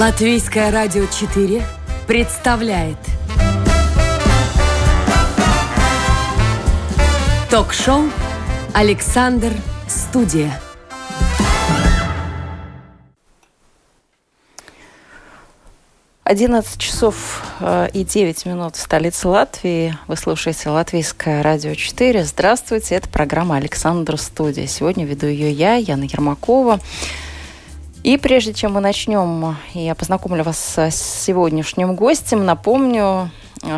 Латвийское радио 4 представляет Ток-шоу «Александр Студия». Одиннадцать часов э, и девять минут в столице Латвии. Вы слушаете Латвийское радио 4. Здравствуйте, это программа «Александр Студия». Сегодня веду ее я, Яна Ермакова. И прежде чем мы начнем, я познакомлю вас с сегодняшним гостем. Напомню,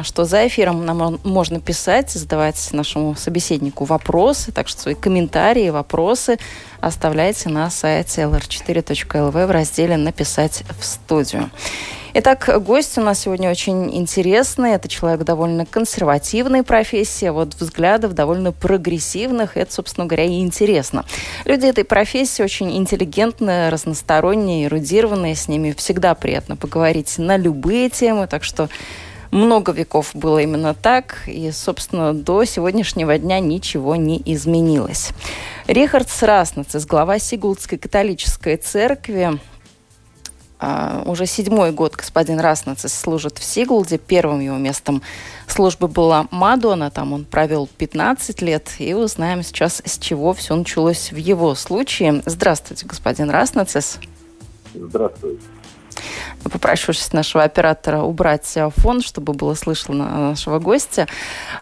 что за эфиром нам можно писать, задавать нашему собеседнику вопросы, так что свои комментарии, вопросы оставляйте на сайте lr4.lv в разделе «Написать в студию». Итак, гость у нас сегодня очень интересный. Это человек довольно консервативной профессии, а вот взглядов довольно прогрессивных. Это, собственно говоря, и интересно. Люди этой профессии очень интеллигентные, разносторонние, эрудированные. С ними всегда приятно поговорить на любые темы. Так что много веков было именно так, и, собственно, до сегодняшнего дня ничего не изменилось. Рихард Сраснец, глава Сигулдской католической церкви, Uh, уже седьмой год господин Раснацис служит в Сигулде. Первым его местом службы была Мадона. Там он провел 15 лет. И узнаем сейчас, с чего все началось в его случае. Здравствуйте, господин Раснацис. Здравствуйте. Попрошу нашего оператора убрать э, фон, чтобы было слышно нашего гостя.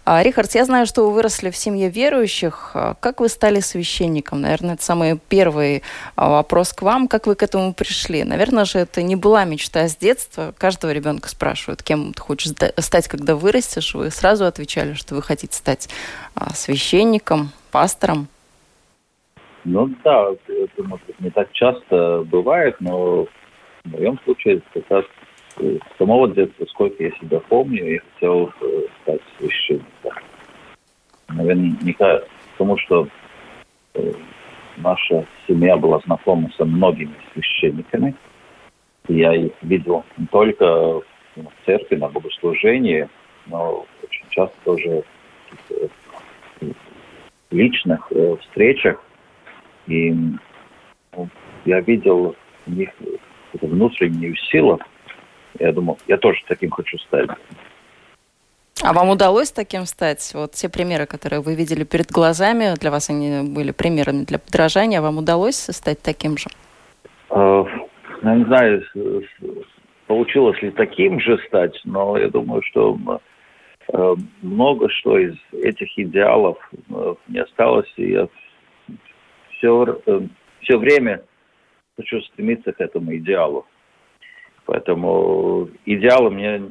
А, Рихард, я знаю, что вы выросли в семье верующих. А, как вы стали священником? Наверное, это самый первый а, вопрос к вам. Как вы к этому пришли? Наверное же, это не была мечта с детства. Каждого ребенка спрашивают, кем ты хочешь стать, когда вырастешь. Вы сразу отвечали, что вы хотите стать священником, пастором. Ну да, это, может быть, не так часто бывает, но в моем случае как раз с самого детства, сколько я себя помню, я хотел э, стать священником. Наверняка потому, что э, наша семья была знакома со многими священниками. Я их видел не только в церкви, на богослужении, но очень часто тоже в личных э, встречах. И ну, я видел в них внутреннюю силу. Я думал, я тоже таким хочу стать. А вам удалось таким стать? Вот те примеры, которые вы видели перед глазами, для вас они были примерами для подражания. Вам удалось стать таким же? Uh, я не знаю, получилось ли таким же стать, но я думаю, что uh, много что из этих идеалов uh, не осталось, и я все, все время хочу стремиться к этому идеалу. Поэтому идеалы мне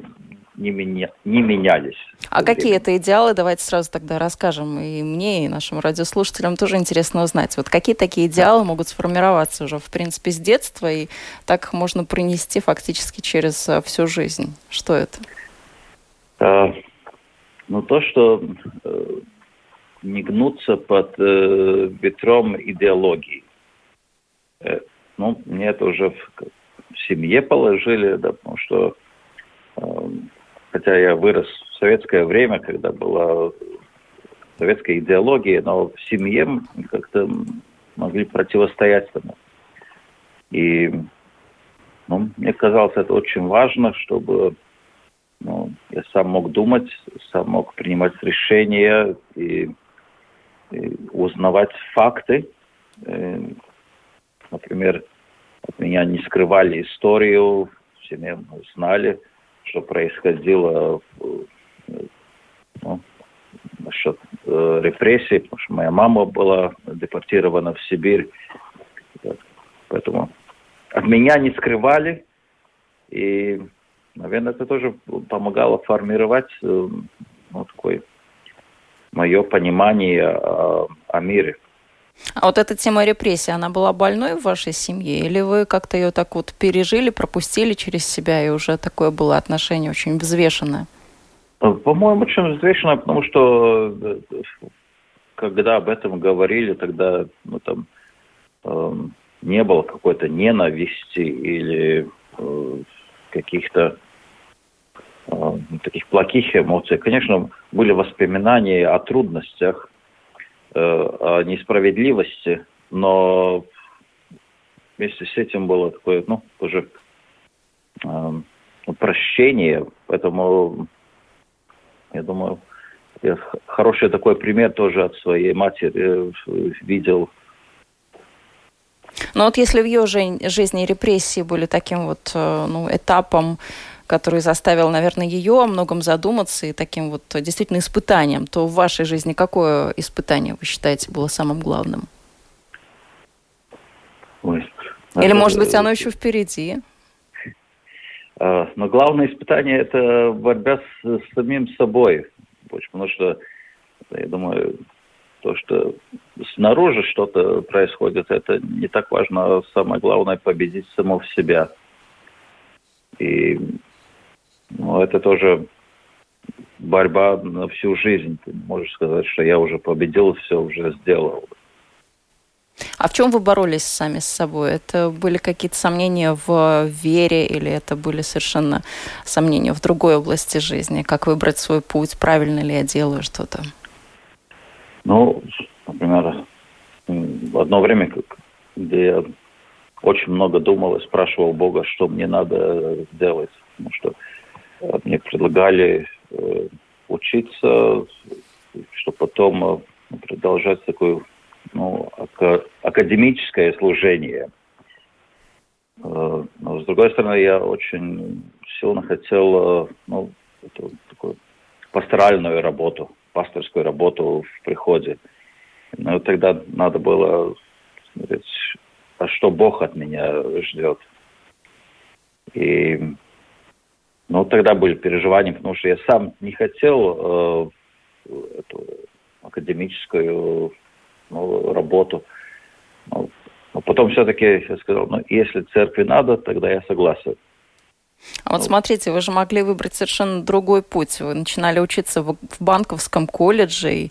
не, меня, не менялись. А какие это идеалы? Давайте сразу тогда расскажем и мне, и нашим радиослушателям тоже интересно узнать. Вот какие такие идеалы могут сформироваться уже, в принципе, с детства, и так их можно принести фактически через э, всю жизнь? Что это? А, ну, то, что э, не гнуться под э, ветром идеологии. Э, ну, мне это уже в, в семье положили, да, потому что, э, хотя я вырос в советское время, когда была советская идеология, но в семье как-то могли противостоять этому. И ну, мне казалось, это очень важно, чтобы ну, я сам мог думать, сам мог принимать решения и, и узнавать факты. Э, например, от меня не скрывали историю, все знали, что происходило ну, насчет э, репрессий, потому что моя мама была депортирована в Сибирь. Поэтому от меня не скрывали. И, наверное, это тоже помогало формировать э, ну, такое мое понимание о, о мире. А вот эта тема репрессий, она была больной в вашей семье? Или вы как-то ее так вот пережили, пропустили через себя, и уже такое было отношение очень взвешенное? По-моему, очень взвешенное, потому что э, когда об этом говорили, тогда ну, там, э, не было какой-то ненависти или э, каких-то э, таких плохих эмоций. Конечно, были воспоминания о трудностях, Э, о несправедливости, но вместе с этим было такое, ну, уже э, прощения. Поэтому, я думаю, я хороший такой пример тоже от своей матери видел. Но вот если в ее жизни репрессии были таким вот ну, этапом который заставил, наверное, ее о многом задуматься и таким вот действительно испытанием, то в вашей жизни какое испытание, вы считаете, было самым главным? Ой, Или, может быть, оно еще впереди? А, но главное испытание – это борьба с, с самим собой. Потому что, я думаю, то, что снаружи что-то происходит, это не так важно. Самое главное – победить самого себя. И ну, это тоже борьба на всю жизнь. Ты можешь сказать, что я уже победил, все уже сделал. А в чем вы боролись сами с собой? Это были какие-то сомнения в вере или это были совершенно сомнения в другой области жизни? Как выбрать свой путь? Правильно ли я делаю что-то? Ну, например, в одно время, где я очень много думал и спрашивал Бога, что мне надо сделать. Потому что мне предлагали э, учиться, чтобы потом э, продолжать такое ну, академическое служение. Э, но, с другой стороны, я очень сильно хотел ну, такую пасторальную работу, пасторскую работу в приходе. Но тогда надо было смотреть, а что Бог от меня ждет. И но тогда были переживания, потому что я сам не хотел э, эту академическую ну, работу. Но, но потом все-таки я сказал, ну, если церкви надо, тогда я согласен. А вот ну. смотрите, вы же могли выбрать совершенно другой путь. Вы начинали учиться в банковском колледже, и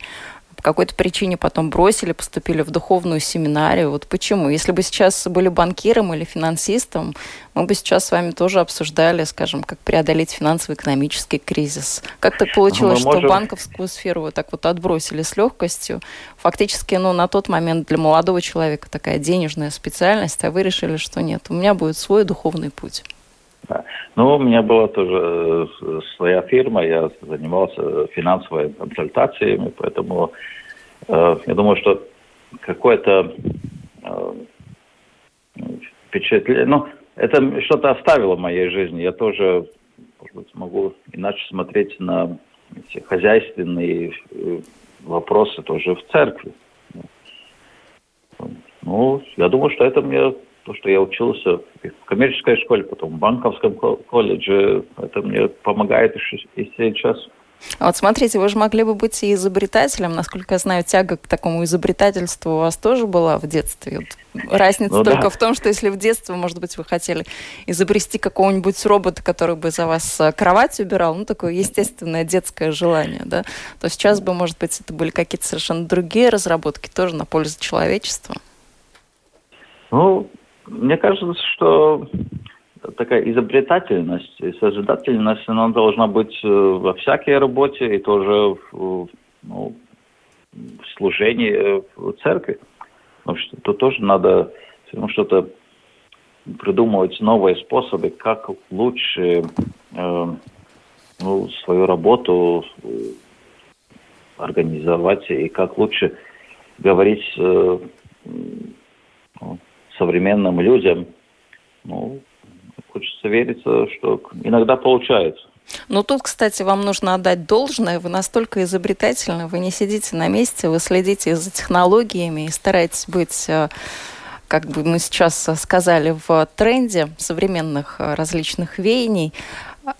по какой-то причине потом бросили, поступили в духовную семинарию. Вот почему? Если бы сейчас были банкиром или финансистом, мы бы сейчас с вами тоже обсуждали, скажем, как преодолеть финансово-экономический кризис. Как так получилось, можем... что банковскую сферу вы так вот отбросили с легкостью? Фактически, ну, на тот момент для молодого человека такая денежная специальность, а вы решили, что нет, у меня будет свой духовный путь. Ну, у меня была тоже э, своя фирма, я занимался финансовыми консультациями, поэтому э, я думаю, что какое-то э, впечатление, ну, это что-то оставило в моей жизни. Я тоже, может быть, могу иначе смотреть на эти хозяйственные э, вопросы тоже в церкви. Ну, я думаю, что это мне то, что я учился в коммерческой школе, потом в банковском колледже, это мне помогает и сейчас. А вот смотрите, вы же могли бы быть и изобретателем. Насколько я знаю, тяга к такому изобретательству у вас тоже была в детстве. Вот разница ну, только да. в том, что если в детстве, может быть, вы хотели изобрести какого-нибудь робота, который бы за вас э, кровать убирал, ну, такое естественное детское желание, да, то сейчас бы, может быть, это были какие-то совершенно другие разработки, тоже на пользу человечества. Ну, мне кажется, что такая изобретательность и созидательность, она должна быть э, во всякой работе и тоже в, ну, в служении э, в церкви. Потому что тут тоже надо что-то придумывать новые способы, как лучше э, ну, свою работу э, организовать и как лучше говорить э, современным людям, ну, хочется верить, что иногда получается. Ну, тут, кстати, вам нужно отдать должное. Вы настолько изобретательны, вы не сидите на месте, вы следите за технологиями и стараетесь быть э, как бы мы сейчас сказали, в тренде современных э, различных веяний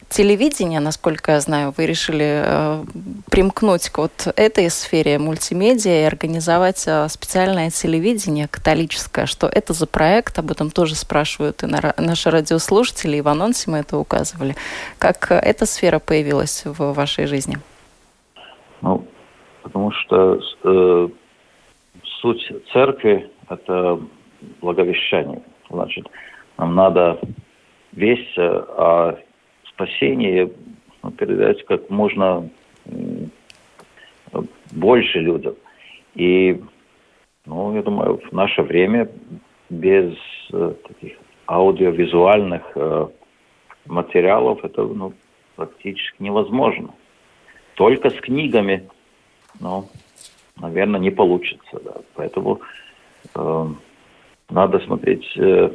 телевидение, насколько я знаю, вы решили э, примкнуть к вот этой сфере мультимедиа и организовать э, специальное телевидение католическое. Что это за проект? Об этом тоже спрашивают и на, наши радиослушатели, и в анонсе мы это указывали. Как эта сфера появилась в вашей жизни? Ну, потому что э, суть церкви – это благовещание. Значит, нам надо весть о спасение ну, передать как можно больше людям. И, ну, я думаю, в наше время без э, таких аудиовизуальных э, материалов это ну, практически невозможно. Только с книгами, ну, наверное, не получится. Да. Поэтому э, надо смотреть, э,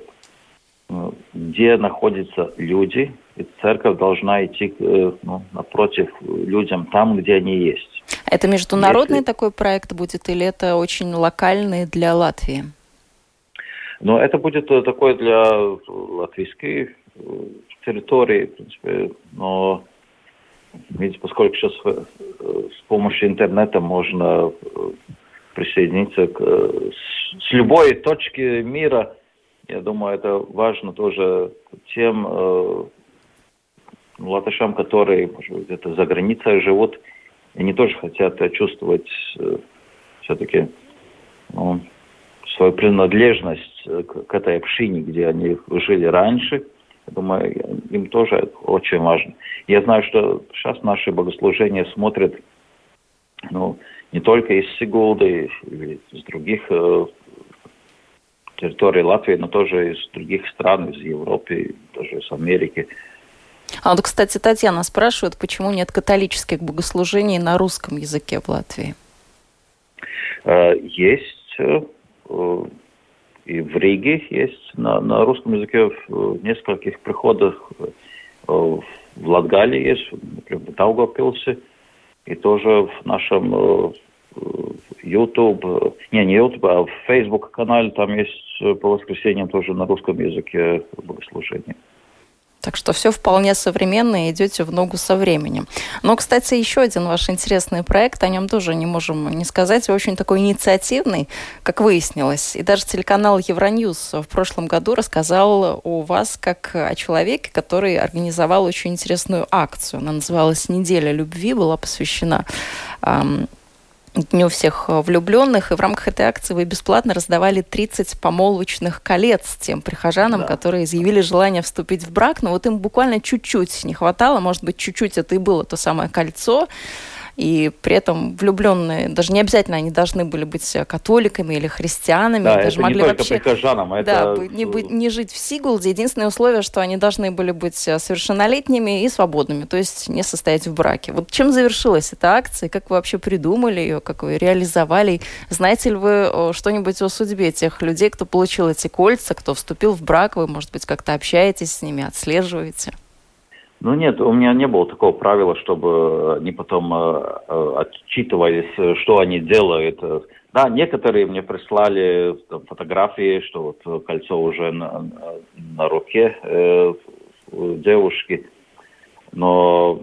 где находятся люди, и церковь должна идти э, ну, напротив людям там, где они есть. Это международный Если... такой проект будет или это очень локальный для Латвии? Но это будет э, такой для латвийской э, территории, в принципе, но видите, поскольку сейчас с помощью интернета можно присоединиться к, с любой точки мира, я думаю, это важно тоже тем э, латышам, которые, может быть, где-то за границей живут, они тоже хотят чувствовать э, все-таки ну, свою принадлежность к, к этой общине, где они жили раньше. Я думаю, им тоже очень важно. Я знаю, что сейчас наши богослужения смотрят ну, не только из Сигулды или из других э, территорий Латвии, но тоже из других стран, из Европы, даже из Америки. А вот, кстати, Татьяна спрашивает, почему нет католических богослужений на русском языке в Латвии? Э, есть. Э, и в Риге есть на, на русском языке в нескольких приходах. Э, в Латгалии есть, например, в Даугавпилсе. И тоже в нашем YouTube, не, не YouTube, а в Facebook канале там есть по воскресеньям тоже на русском языке богослужение. Так что все вполне современно и идете в ногу со временем. Но, кстати, еще один ваш интересный проект, о нем тоже не можем не сказать, очень такой инициативный, как выяснилось. И даже телеканал Евроньюз в прошлом году рассказал о вас как о человеке, который организовал очень интересную акцию. Она называлась «Неделя любви», была посвящена Дню всех э, влюбленных, и в рамках этой акции вы бесплатно раздавали 30 помолвочных колец тем прихожанам, да. которые изъявили желание вступить в брак, но вот им буквально чуть-чуть не хватало, может быть, чуть-чуть это и было то самое кольцо, и при этом влюбленные, даже не обязательно они должны были быть католиками или христианами, да, даже могли не вообще прихожанам, а да, это... не, быть, не жить в Сигулде. Единственное условие, что они должны были быть совершеннолетними и свободными, то есть не состоять в браке. Вот чем завершилась эта акция, как вы вообще придумали ее, как вы реализовали? Знаете ли вы что-нибудь о судьбе тех людей, кто получил эти кольца, кто вступил в брак? Вы, может быть, как-то общаетесь с ними, отслеживаете? Ну нет, у меня не было такого правила, чтобы они потом э, э отчитывались, что они делают. Да, некоторые мне прислали там, фотографии, что вот кольцо уже на, на руке э, девушки. Но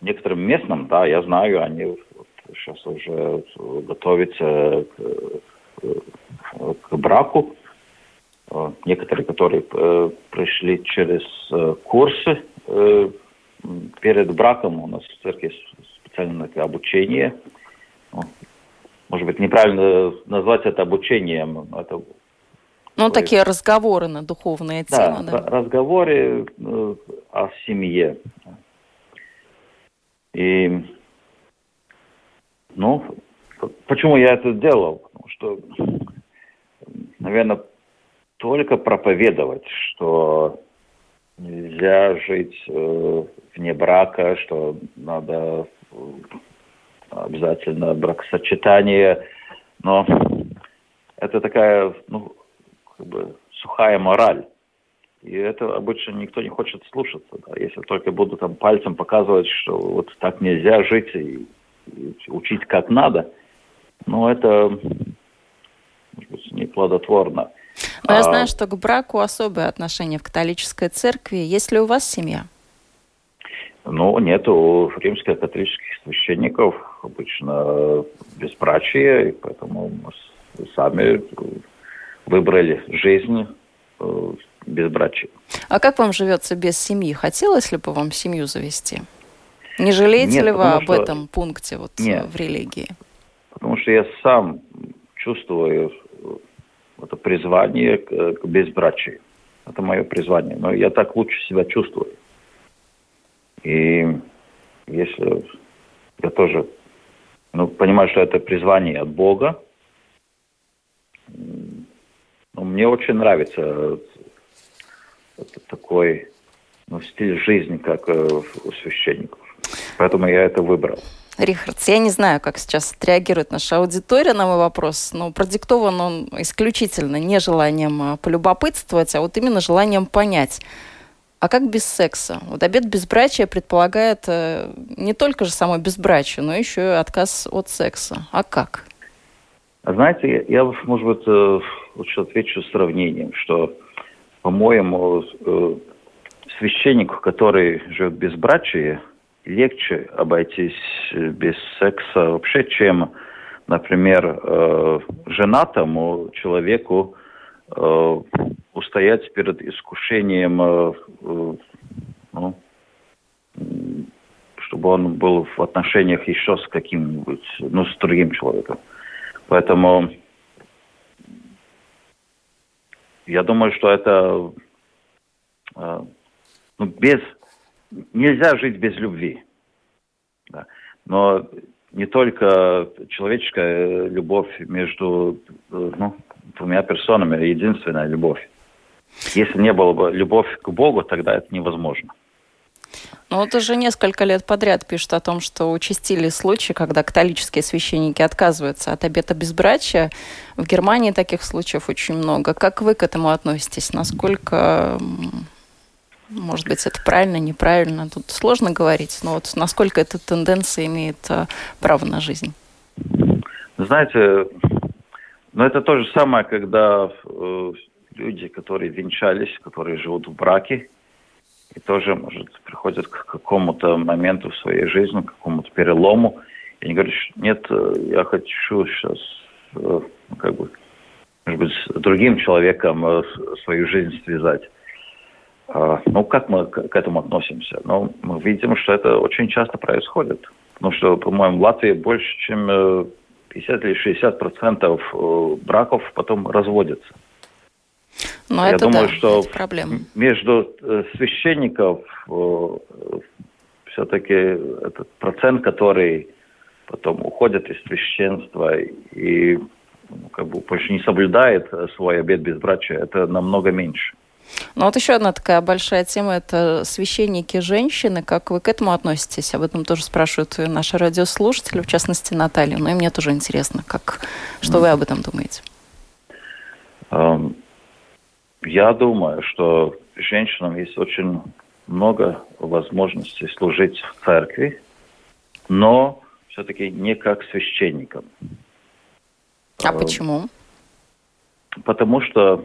некоторым местным, да, я знаю, они вот, сейчас уже готовятся к, к браку. Э, некоторые, которые э, пришли через э, курсы э, перед браком, у нас в церкви специальное обучение. Ну, может быть, неправильно назвать это обучением. Это ну, такие разговоры на духовные темы. Да, да? разговоры э, о семье. И, ну, почему я это делал? Потому что, наверное, только проповедовать, что нельзя жить э, вне брака, что надо э, обязательно бракосочетание, но это такая, ну, как бы сухая мораль. И это обычно никто не хочет слушаться. Да. Если только буду там пальцем показывать, что вот так нельзя жить и, и учить как надо, ну, это, может быть, не плодотворно. Но я а, знаю, что к браку особое отношение в католической церкви. Есть ли у вас семья? Ну, нет, у римско-католических священников обычно безбрачие, и поэтому мы сами выбрали жизнь э, безбрачия. А как вам живется без семьи? Хотелось ли бы вам семью завести? Не жалеете Нет, ли вы об что... этом пункте вот Нет, в религии? Потому что я сам чувствую это призвание к, к безбрачию. Это мое призвание. Но я так лучше себя чувствую. И если я тоже ну, понимаю, что это призвание от Бога, ну, мне очень нравится это такой ну, стиль жизни, как у священников. Поэтому я это выбрал. Рихард, я не знаю, как сейчас отреагирует наша аудитория на мой вопрос, но продиктован он исключительно не желанием полюбопытствовать, а вот именно желанием понять, а как без секса? Вот обед безбрачия предполагает э, не только же само безбрачие, но еще и отказ от секса. А как? Знаете, я, может быть, э, лучше отвечу сравнением, что, по-моему, э, священнику, который живет без брачия, легче обойтись без секса вообще, чем, например, женатому человеку, Э, устоять перед искушением, э, э, ну, чтобы он был в отношениях еще с каким-нибудь, ну, с другим человеком. Поэтому я думаю, что это ну, без нельзя жить без любви. Да. Но не только человеческая любовь между ну, двумя персонами а единственная любовь. Если не было бы любовь к Богу, тогда это невозможно. Ну вот уже несколько лет подряд пишут о том, что участились случаи, когда католические священники отказываются от обета безбрачия. В Германии таких случаев очень много. Как вы к этому относитесь? Насколько, может быть, это правильно, неправильно? Тут сложно говорить, но вот насколько эта тенденция имеет э, право на жизнь? Знаете, но это то же самое, когда э, люди, которые венчались, которые живут в браке, и тоже, может, приходят к какому-то моменту в своей жизни, к какому-то перелому, и они говорят, нет, э, я хочу сейчас, э, как бы, может быть, с другим человеком э, свою жизнь связать. А, ну, как мы к этому относимся? Ну, мы видим, что это очень часто происходит. Потому что, по-моему, в Латвии больше, чем 50 или 60 процентов э, браков потом разводятся. Но Я это, думаю, да, что это проблема. между э, священников э, все-таки этот процент, который потом уходит из священства и ну, как бы больше не соблюдает свой обет безбрачия, это намного меньше. Ну вот еще одна такая большая тема – это священники-женщины. Как вы к этому относитесь? Об этом тоже спрашивают наши радиослушатели, в частности Наталья. Ну и мне тоже интересно, как, что вы об этом думаете? Эм, я думаю, что женщинам есть очень много возможностей служить в церкви, но все-таки не как священникам. А эм, почему? Потому что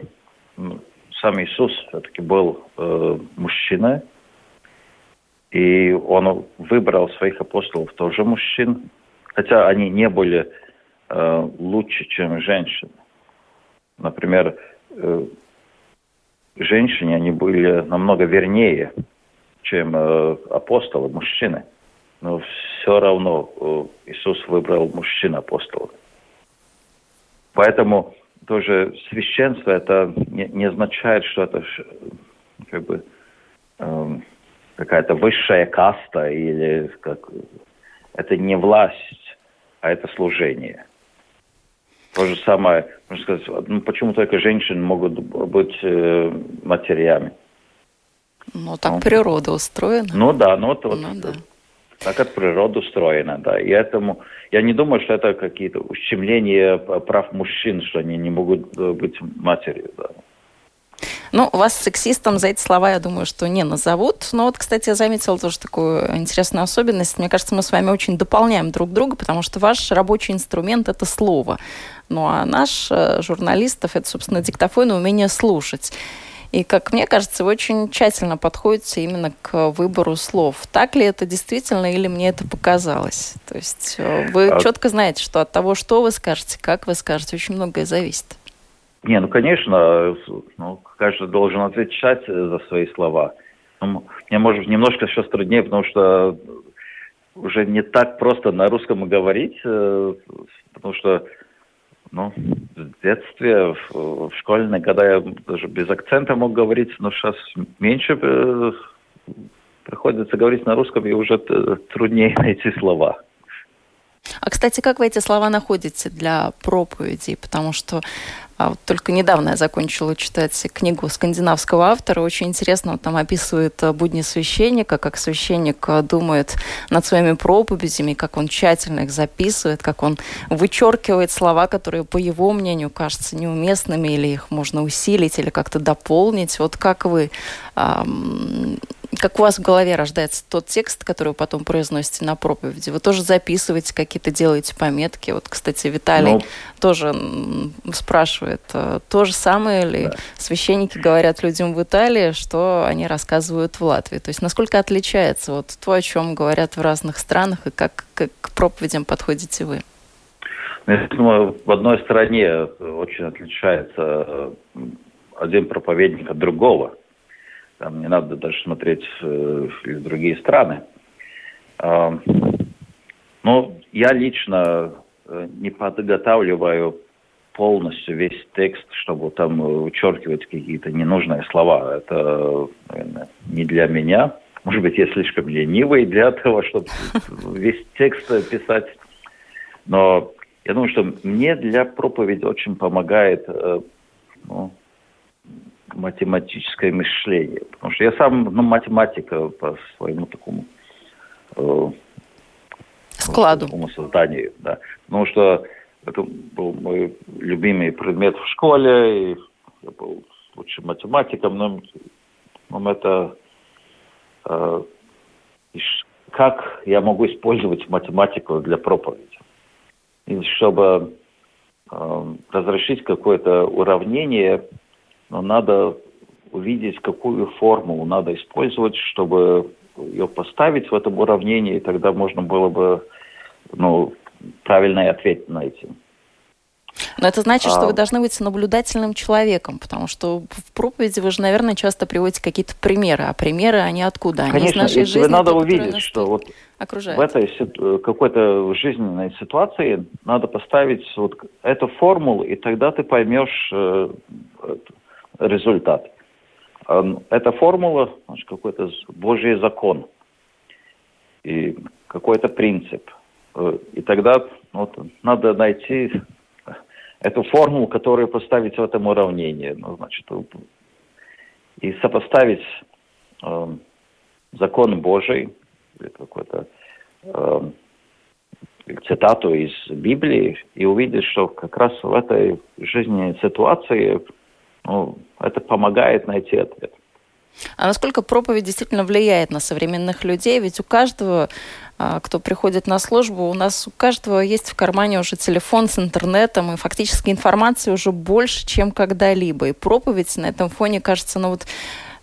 сам Иисус все-таки был э, мужчиной, и он выбрал своих апостолов тоже мужчин, хотя они не были э, лучше, чем женщины. Например, э, женщины, они были намного вернее, чем э, апостолы, мужчины. Но все равно э, Иисус выбрал мужчин апостолов. Поэтому тоже священство это не, не означает, что это как бы э, какая-то высшая каста или как это не власть, а это служение. То же самое, можно сказать, ну, почему только женщины могут быть э, матерями? Ну, так ну, природа устроена. Ну да, ну, вот, ну, да. Так от природы устроено, да. И этому я не думаю, что это какие-то ущемления прав мужчин, что они не могут э, быть матерью, да. Ну, вас сексистом за эти слова, я думаю, что не назовут. Но вот, кстати, я заметила тоже такую интересную особенность. Мне кажется, мы с вами очень дополняем друг друга, потому что ваш рабочий инструмент – это слово. Ну, а наш, э, журналистов, это, собственно, диктофон и умение слушать. И, как мне кажется, вы очень тщательно подходите именно к выбору слов. Так ли это действительно или мне это показалось? То есть э, вы а... четко знаете, что от того, что вы скажете, как вы скажете, очень многое зависит. Не, ну, конечно, ну, каждый должен отвечать за свои слова. Ну, мне, может, немножко сейчас труднее, потому что уже не так просто на русском говорить, э, потому что ну, в детстве, в, в школьные года я даже без акцента мог говорить, но сейчас меньше э, приходится говорить на русском, и уже труднее найти слова. А, кстати, как вы эти слова находите для проповедей? Потому что а вот только недавно я закончила читать книгу скандинавского автора. Очень интересно, он там описывает э, будни священника, как священник э, думает над своими проповедями, как он тщательно их записывает, как он вычеркивает слова, которые, по его мнению, кажутся неуместными, или их можно усилить, или как-то дополнить. Вот как вы как у вас в голове рождается тот текст, который вы потом произносите на проповеди? Вы тоже записываете какие-то, делаете пометки? Вот, кстати, Виталий ну, тоже спрашивает, э, то же самое ли да. священники говорят людям в Италии, что они рассказывают в Латвии? То есть насколько отличается вот то, о чем говорят в разных странах, и как, как к проповедям подходите вы? Ну, я думаю, в одной стране очень отличается э, один проповедник от другого – там не надо даже смотреть э, в другие страны. Э, ну, я лично э, не подготавливаю полностью весь текст, чтобы там вычеркивать какие-то ненужные слова. Это наверное, не для меня. Может быть, я слишком ленивый для того, чтобы весь текст писать. Но я думаю, что мне для проповеди очень помогает э, ну, математическое мышление. Потому что я сам ну, математика по своему такому э, складу. Такому созданию, да. Потому что это был мой любимый предмет в школе, и я был лучшим математиком, но, но это э, как я могу использовать математику для проповеди. И чтобы э, разрешить какое-то уравнение, но надо увидеть, какую формулу надо использовать, чтобы ее поставить в этом уравнении, и тогда можно было бы ну, правильный ответ найти. Но это значит, что вы а. должны быть наблюдательным человеком, потому что в проповеди вы же, наверное, часто приводите какие-то примеры, а примеры, они откуда? Они Конечно, из нашей жизни, надо увидеть, что вот окружает. в этой какой-то жизненной ситуации надо поставить вот эту формулу, и тогда ты поймешь э, результат. Эта формула, значит, какой-то Божий закон и какой-то принцип. Э, и тогда вот, надо найти эту формулу, которую поставить в этом уравнении. Ну, значит, и сопоставить э, закон Божий, или какой-то э, цитату из Библии, и увидеть, что как раз в этой жизненной ситуации ну, это помогает найти ответ. А насколько проповедь действительно влияет на современных людей? Ведь у каждого, а, кто приходит на службу, у нас у каждого есть в кармане уже телефон с интернетом, и фактически информации уже больше, чем когда-либо. И проповедь на этом фоне кажется, ну вот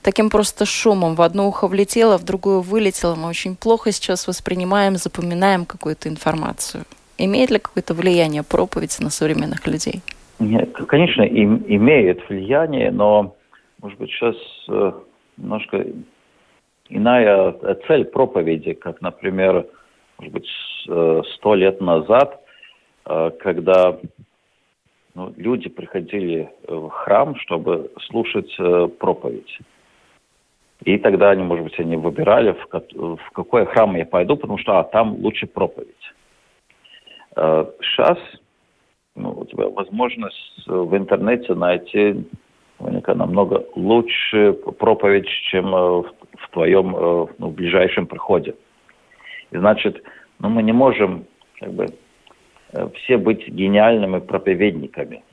таким просто шумом. В одно ухо влетело, в другое вылетело. Мы очень плохо сейчас воспринимаем, запоминаем какую-то информацию. Имеет ли какое-то влияние проповедь на современных людей? Конечно, им, имеет влияние, но, может быть, сейчас э, немножко иная цель проповеди, как, например, может быть, э, сто лет назад, э, когда ну, люди приходили в храм, чтобы слушать проповедь. И тогда они, может быть, они выбирали, в, в какой храм я пойду, потому что а, там лучше проповедь. Сейчас ну, у тебя возможность в интернете найти наверняка намного лучше проповедь, чем э, в, в твоем э, ну, ближайшем приходе. И значит, ну, мы не можем как бы, э, все быть гениальными проповедниками.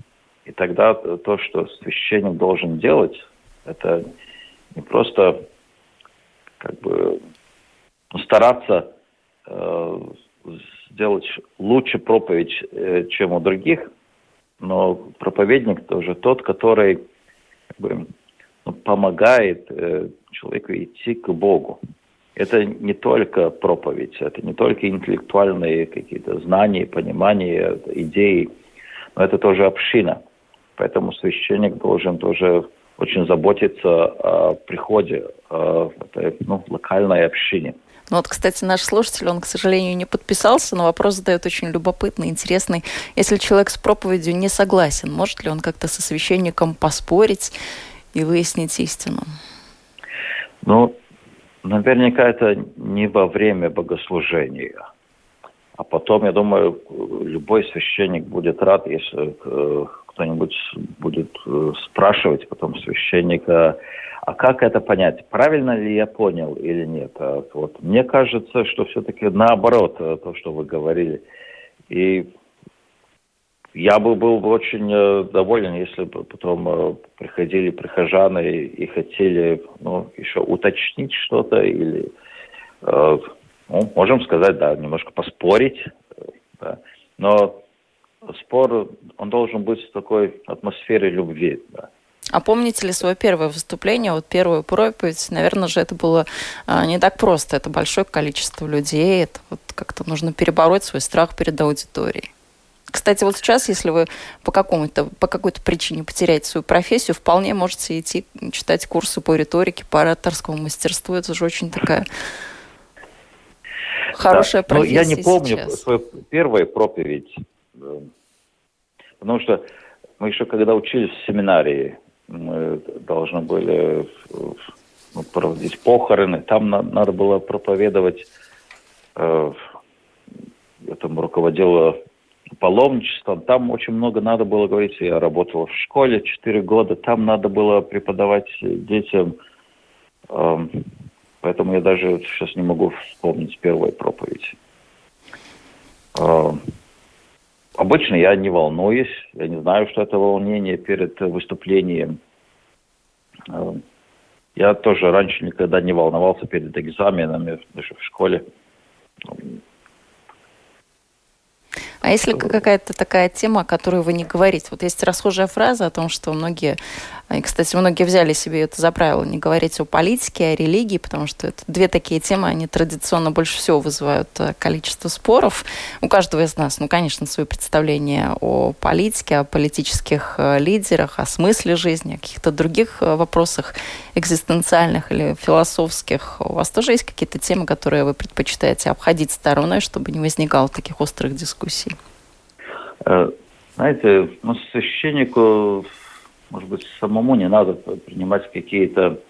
И тогда то, что священник должен делать, это не просто как бы стараться э, сделать лучше проповедь, э, чем у других, но проповедник тоже тот, который как бы, ну, помогает э, человеку идти к Богу. Это не только проповедь, это не только интеллектуальные какие-то знания, понимания, идеи, но это тоже община. Поэтому священник должен тоже очень заботиться о приходе, о этой ну, локальной общине. Ну вот, кстати, наш слушатель, он, к сожалению, не подписался, но вопрос задает очень любопытный, интересный. Если человек с проповедью не согласен, может ли он как-то со священником поспорить и выяснить истину? Ну, наверняка это не во время богослужения, А потом, я думаю, любой священник будет рад, если кто-нибудь будет спрашивать потом священника, а как это понять? Правильно ли я понял или нет? А вот. Мне кажется, что все-таки наоборот, то, что вы говорили. И я бы был очень э, доволен, если бы потом э, приходили прихожаны и хотели ну, еще уточнить что-то или, э, ну, можем сказать, да, немножко поспорить. Да. Но спор, он должен быть в такой атмосфере любви. Да. А помните ли свое первое выступление, вот первую проповедь? Наверное же, это было а, не так просто. Это большое количество людей. Это вот как-то нужно перебороть свой страх перед аудиторией. Кстати, вот сейчас, если вы по, какому-то, по какой-то причине потеряете свою профессию, вполне можете идти читать курсы по риторике, по ораторскому мастерству. Это же очень такая хорошая да. профессия Но я не помню сейчас. свою первую проповедь, э, потому что мы еще когда учились в семинарии, мы должны были проводить похороны, там на, надо было проповедовать, э, я там руководила паломничеством. Там очень много надо было говорить. Я работал в школе 4 года. Там надо было преподавать детям. Эм, поэтому я даже сейчас не могу вспомнить первую проповедь. Эм, обычно я не волнуюсь. Я не знаю, что это волнение перед выступлением. Эм, я тоже раньше никогда не волновался перед экзаменами, даже в школе. А если какая-то такая тема, о которой вы не говорите? Вот есть расхожая фраза о том, что многие, и, кстати, многие взяли себе это за правило, не говорить о политике, о религии, потому что это две такие темы, они традиционно больше всего вызывают э, количество споров. У каждого из нас, ну, конечно, свое представление о политике, о политических э, лидерах, о смысле жизни, о каких-то других э, вопросах экзистенциальных или философских. У вас тоже есть какие-то темы, которые вы предпочитаете обходить стороной, чтобы не возникало таких острых дискуссий? Э, знаете, ну, священнику, может быть, самому не надо принимать какие-то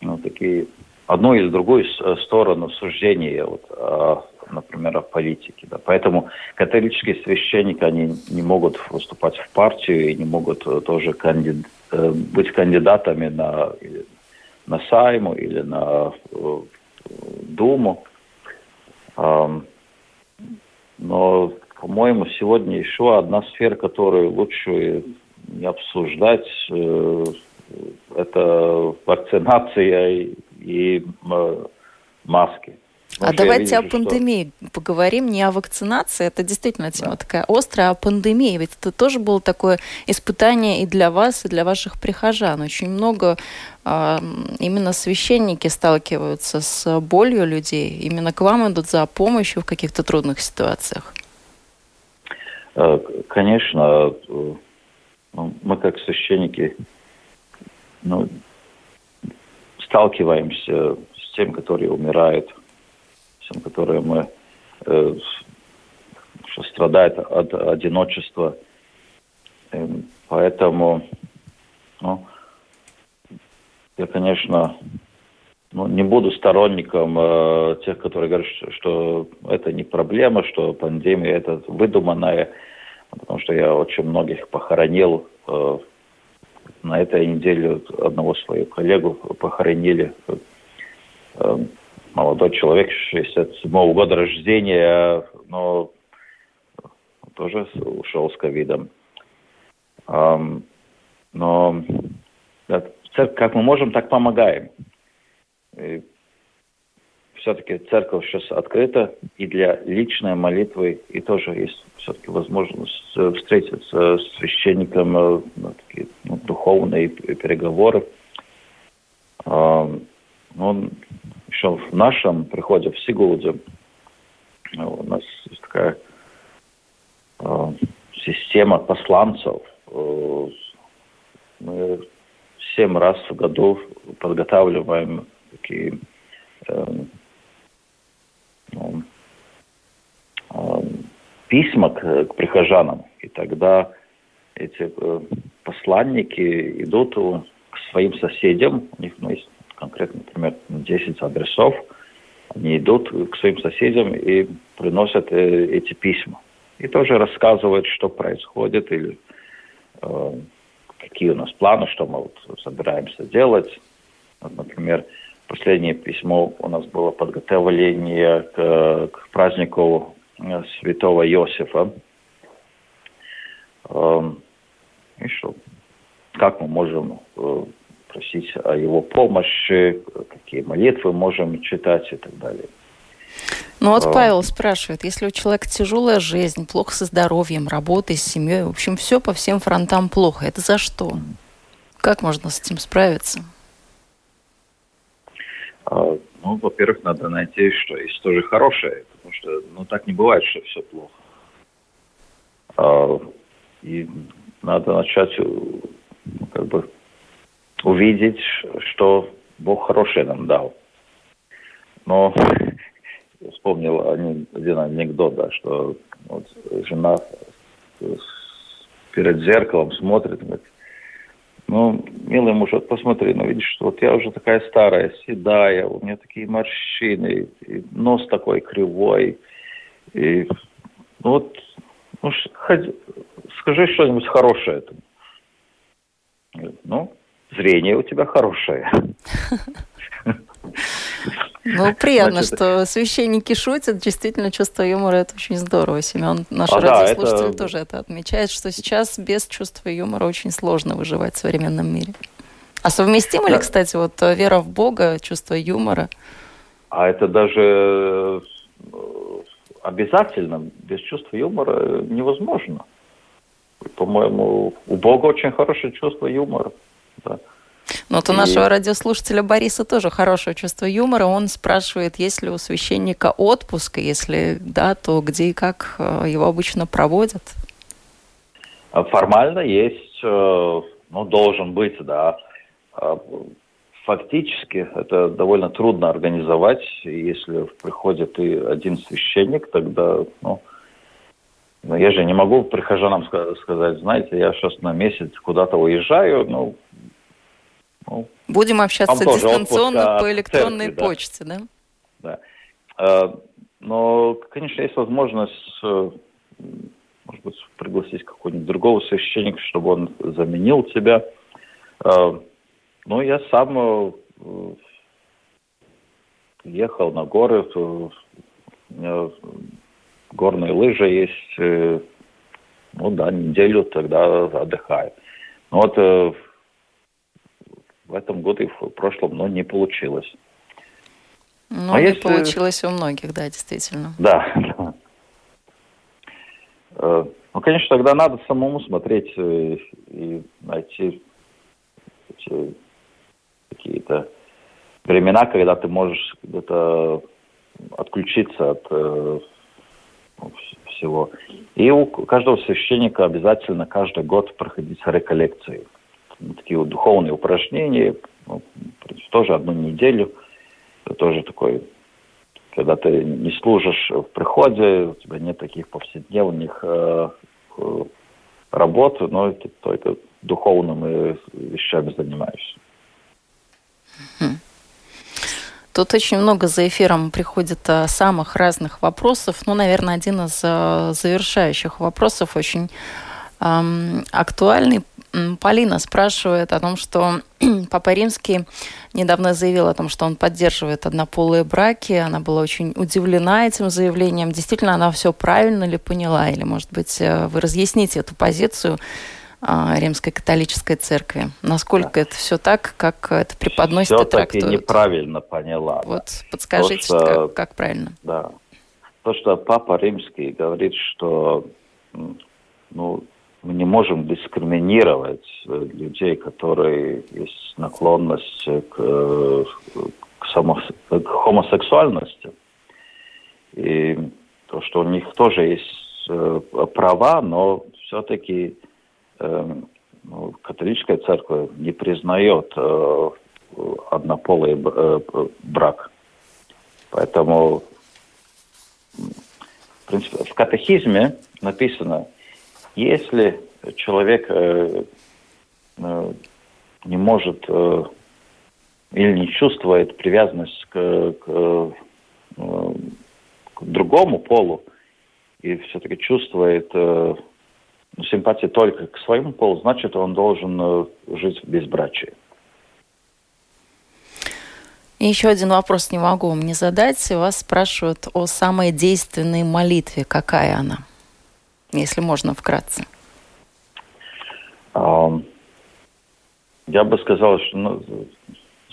ну, такие одну или другую сторону суждения, вот, а, например, о политике. Да. Поэтому католические священники, они не могут выступать в партию и не могут тоже кандид... Э, быть кандидатами на, на Сайму или на э, Думу. Но по-моему, сегодня еще одна сфера, которую лучше не обсуждать, э, это вакцинация и маски. а давайте вижу, о пандемии что... поговорим, не о вакцинации, это действительно тема да. такая острая, а о пандемии. Ведь это тоже было такое испытание и для вас, и для ваших прихожан. Очень много э, именно священники сталкиваются с болью людей, именно к вам идут за помощью в каких-то трудных ситуациях. Э, конечно, э, мы как священники ну, сталкиваемся с тем, которые умирают, с тем, которые мы э, что страдают от одиночества. Эм, поэтому ну, я, конечно, ну, не буду сторонником э, тех, которые говорят, что, что это не проблема, что пандемия это выдуманная, потому что я очень многих похоронил. Э, на этой неделе одного своего коллегу похоронили. Э, молодой человек, 67 -го года рождения, но тоже ушел с ковидом. Э, но как мы можем, так помогаем. Все-таки церковь сейчас открыта и для личной молитвы, и тоже есть все-таки возможность э, встретиться с священником э, ну, такие ну, духовные переговоры. Он еще в нашем приходе в Сигулде у нас есть такая система посланцев. Э, мы семь раз в году подготавливаем эм, ну, эм, письма к, к прихожанам. И тогда эти э, посланники идут к своим соседям, у них ну, есть конкретно, например, 10 адресов, они идут к своим соседям и приносят э, эти письма. И тоже рассказывают, что происходит или э, какие у нас планы, что мы вот собираемся делать. Вот, например, последнее письмо у нас было подготовление к, к празднику э, святого Иосифа. Э, и что? Как мы можем э, просить о его помощи, какие молитвы можем читать и так далее. Ну вот а. Павел спрашивает, если у человека тяжелая жизнь, плохо со здоровьем, работой, с семьей, в общем, все по всем фронтам плохо, это за что? Как можно с этим справиться? А, ну, во-первых, надо найти, что есть тоже хорошее, потому что, ну, так не бывает, что все плохо. А, и надо начать, ну, как бы, увидеть, что Бог хорошее нам дал. Но вспомнил один анекдот, да, что вот жена перед зеркалом смотрит, говорит, ну, милый муж, вот посмотри, ну, видишь, что вот я уже такая старая, седая, у меня такие морщины, и нос такой кривой, и ну, вот, ну, ходи, скажи что-нибудь хорошее. Ну, зрение у тебя хорошее. Ну, приятно, Значит, что священники шутят. Действительно, чувство юмора – это очень здорово. Семен, наш а радиослушатель, это... тоже это отмечает, что сейчас без чувства юмора очень сложно выживать в современном мире. А совместимо да. ли, кстати, вот э, вера в Бога, чувство юмора? А это даже э, обязательно. Без чувства юмора невозможно. По-моему, у Бога очень хорошее чувство юмора. Да. Ну, вот у нашего радиослушателя Бориса тоже хорошее чувство юмора. Он спрашивает, есть ли у священника отпуск, если да, то где и как э, его обычно проводят? А формально есть, э, ну, должен быть, да. А фактически это довольно трудно организовать. Если приходит и один священник, тогда, ну, ну я же не могу прихожанам сказать, знаете, я сейчас на месяц куда-то уезжаю, ну, ну, Будем общаться дистанционно по электронной церкви, почте, да? Да. да. Но, конечно, есть возможность, э, может быть, пригласить какого-нибудь другого священника, чтобы он заменил тебя. Э, ну, я сам э, ехал на горы, у меня горные лыжи есть, ну да, неделю тогда отдыхаю. Ну вот в этом году и в прошлом, но не получилось. Ну, а не если... получилось у многих, да, действительно. Да, да. Э, ну, конечно, тогда надо самому смотреть э, и найти какие-то времена, когда ты можешь где-то отключиться от э, ну, всего. И у каждого священника обязательно каждый год проходить реколлекции такие вот духовные упражнения, ну, тоже одну неделю. Это тоже такой, когда ты не служишь в приходе, у тебя нет таких повседневных э, э работ, но ты только духовными вещами занимаешься. Тут очень много за эфиром приходит а, самых разных вопросов. Ну, наверное, один из а, завершающих вопросов очень эм, актуальный Полина спрашивает о том, что Папа Римский недавно заявил о том, что он поддерживает однополые браки. Она была очень удивлена этим заявлением. Действительно, она все правильно ли поняла? Или, может быть, э, вы разъясните эту позицию а, Римской католической церкви? Насколько да. это все так, как это преподносит все и трактует? Все неправильно поняла. Вот подскажите, То, что, как, как правильно. Да. То, что Папа Римский говорит, что ну, мы не можем дискриминировать э, людей, которые есть наклонность к, э, к, само, к хомосексуальности. И то, что у них тоже есть э, права, но все-таки ну, католическая церковь не признает однополый брак. Поэтому в принципе, в катехизме написано, если человек э, э, не может э, или не чувствует привязанность к, к к другому полу и все-таки чувствует э, симпатию только к своему полу, значит, он должен жить в безбрачии. Еще один вопрос не могу вам не задать. Вас спрашивают о самой действенной молитве. Какая она? Если можно вкратце. Я бы сказал, что ну,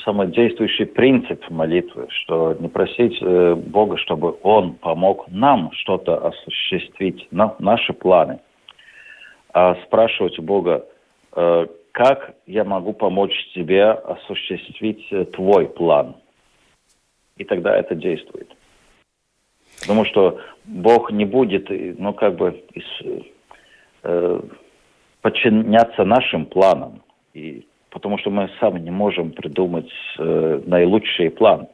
самый действующий принцип молитвы, что не просить э, Бога, чтобы Он помог нам что-то осуществить, на, наши планы, а спрашивать у Бога, э, как я могу помочь тебе осуществить э, твой план. И тогда это действует. Потому что Бог не будет, ну, как бы, э, подчиняться нашим планам. И потому что мы сами не можем придумать э, наилучший план.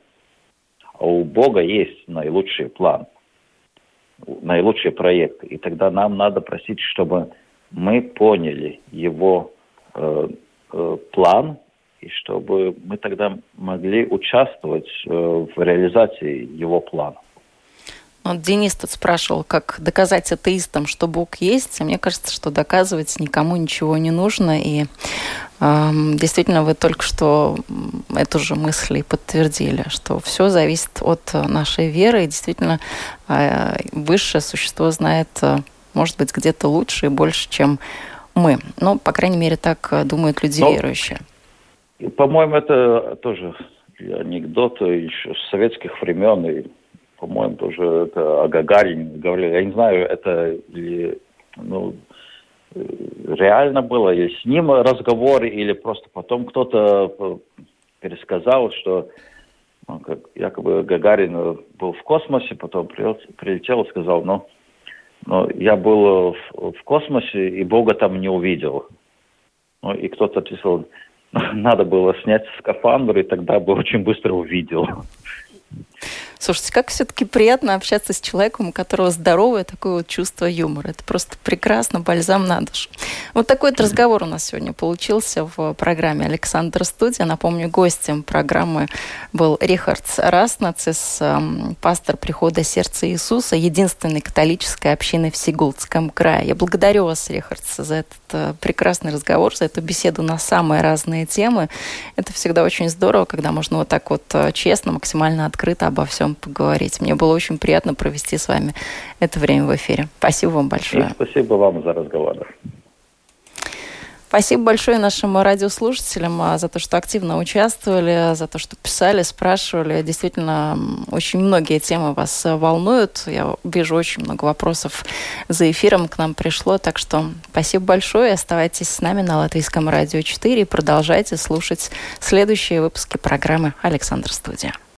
А у Бога есть наилучший план, наилучший проект. И тогда нам надо просить, чтобы мы поняли его э, э, план, и чтобы мы тогда могли участвовать э, в реализации его плана. Вот Денис тут спрашивал, как доказать атеистам, что Бог есть. А мне кажется, что доказывать никому ничего не нужно. И э, действительно, вы только что эту же мысль и подтвердили, что все зависит от нашей веры. И действительно, э, высшее существо знает, э, может быть, где-то лучше и больше, чем мы. Ну, по крайней мере, так думают люди Но, верующие. По-моему, это тоже анекдот еще с советских времен. И по-моему, тоже это о Гагарине говорили. Я не знаю, это ли, ну, реально было, или с ним разговор, или просто потом кто-то пересказал, что ну, как, якобы Гагарин был в космосе, потом прилетел и сказал, ну, ну я был в, в космосе и Бога там не увидел. Ну, и кто-то ответил, надо было снять скафандр, и тогда бы очень быстро увидел. Слушайте, как все-таки приятно общаться с человеком, у которого здоровое такое вот чувство юмора. Это просто прекрасно, бальзам на душу. Вот такой вот разговор у нас сегодня получился в программе «Александр Студия». Напомню, гостем программы был Рихард Раснацис, эм, пастор прихода Сердца Иисуса, единственной католической общины в Сигулдском крае. Я благодарю вас, Рихард, за этот э, прекрасный разговор, за эту беседу на самые разные темы. Это всегда очень здорово, когда можно вот так вот э, честно, максимально открыто обо всем чем поговорить. Мне было очень приятно провести с вами это время в эфире. Спасибо вам большое. И спасибо вам за разговор. Спасибо большое нашим радиослушателям а, за то, что активно участвовали, за то, что писали, спрашивали. Действительно, очень многие темы вас волнуют. Я вижу очень много вопросов за эфиром к нам пришло. Так что спасибо большое. Оставайтесь с нами на Латвийском радио 4 и продолжайте слушать следующие выпуски программы «Александр Студия».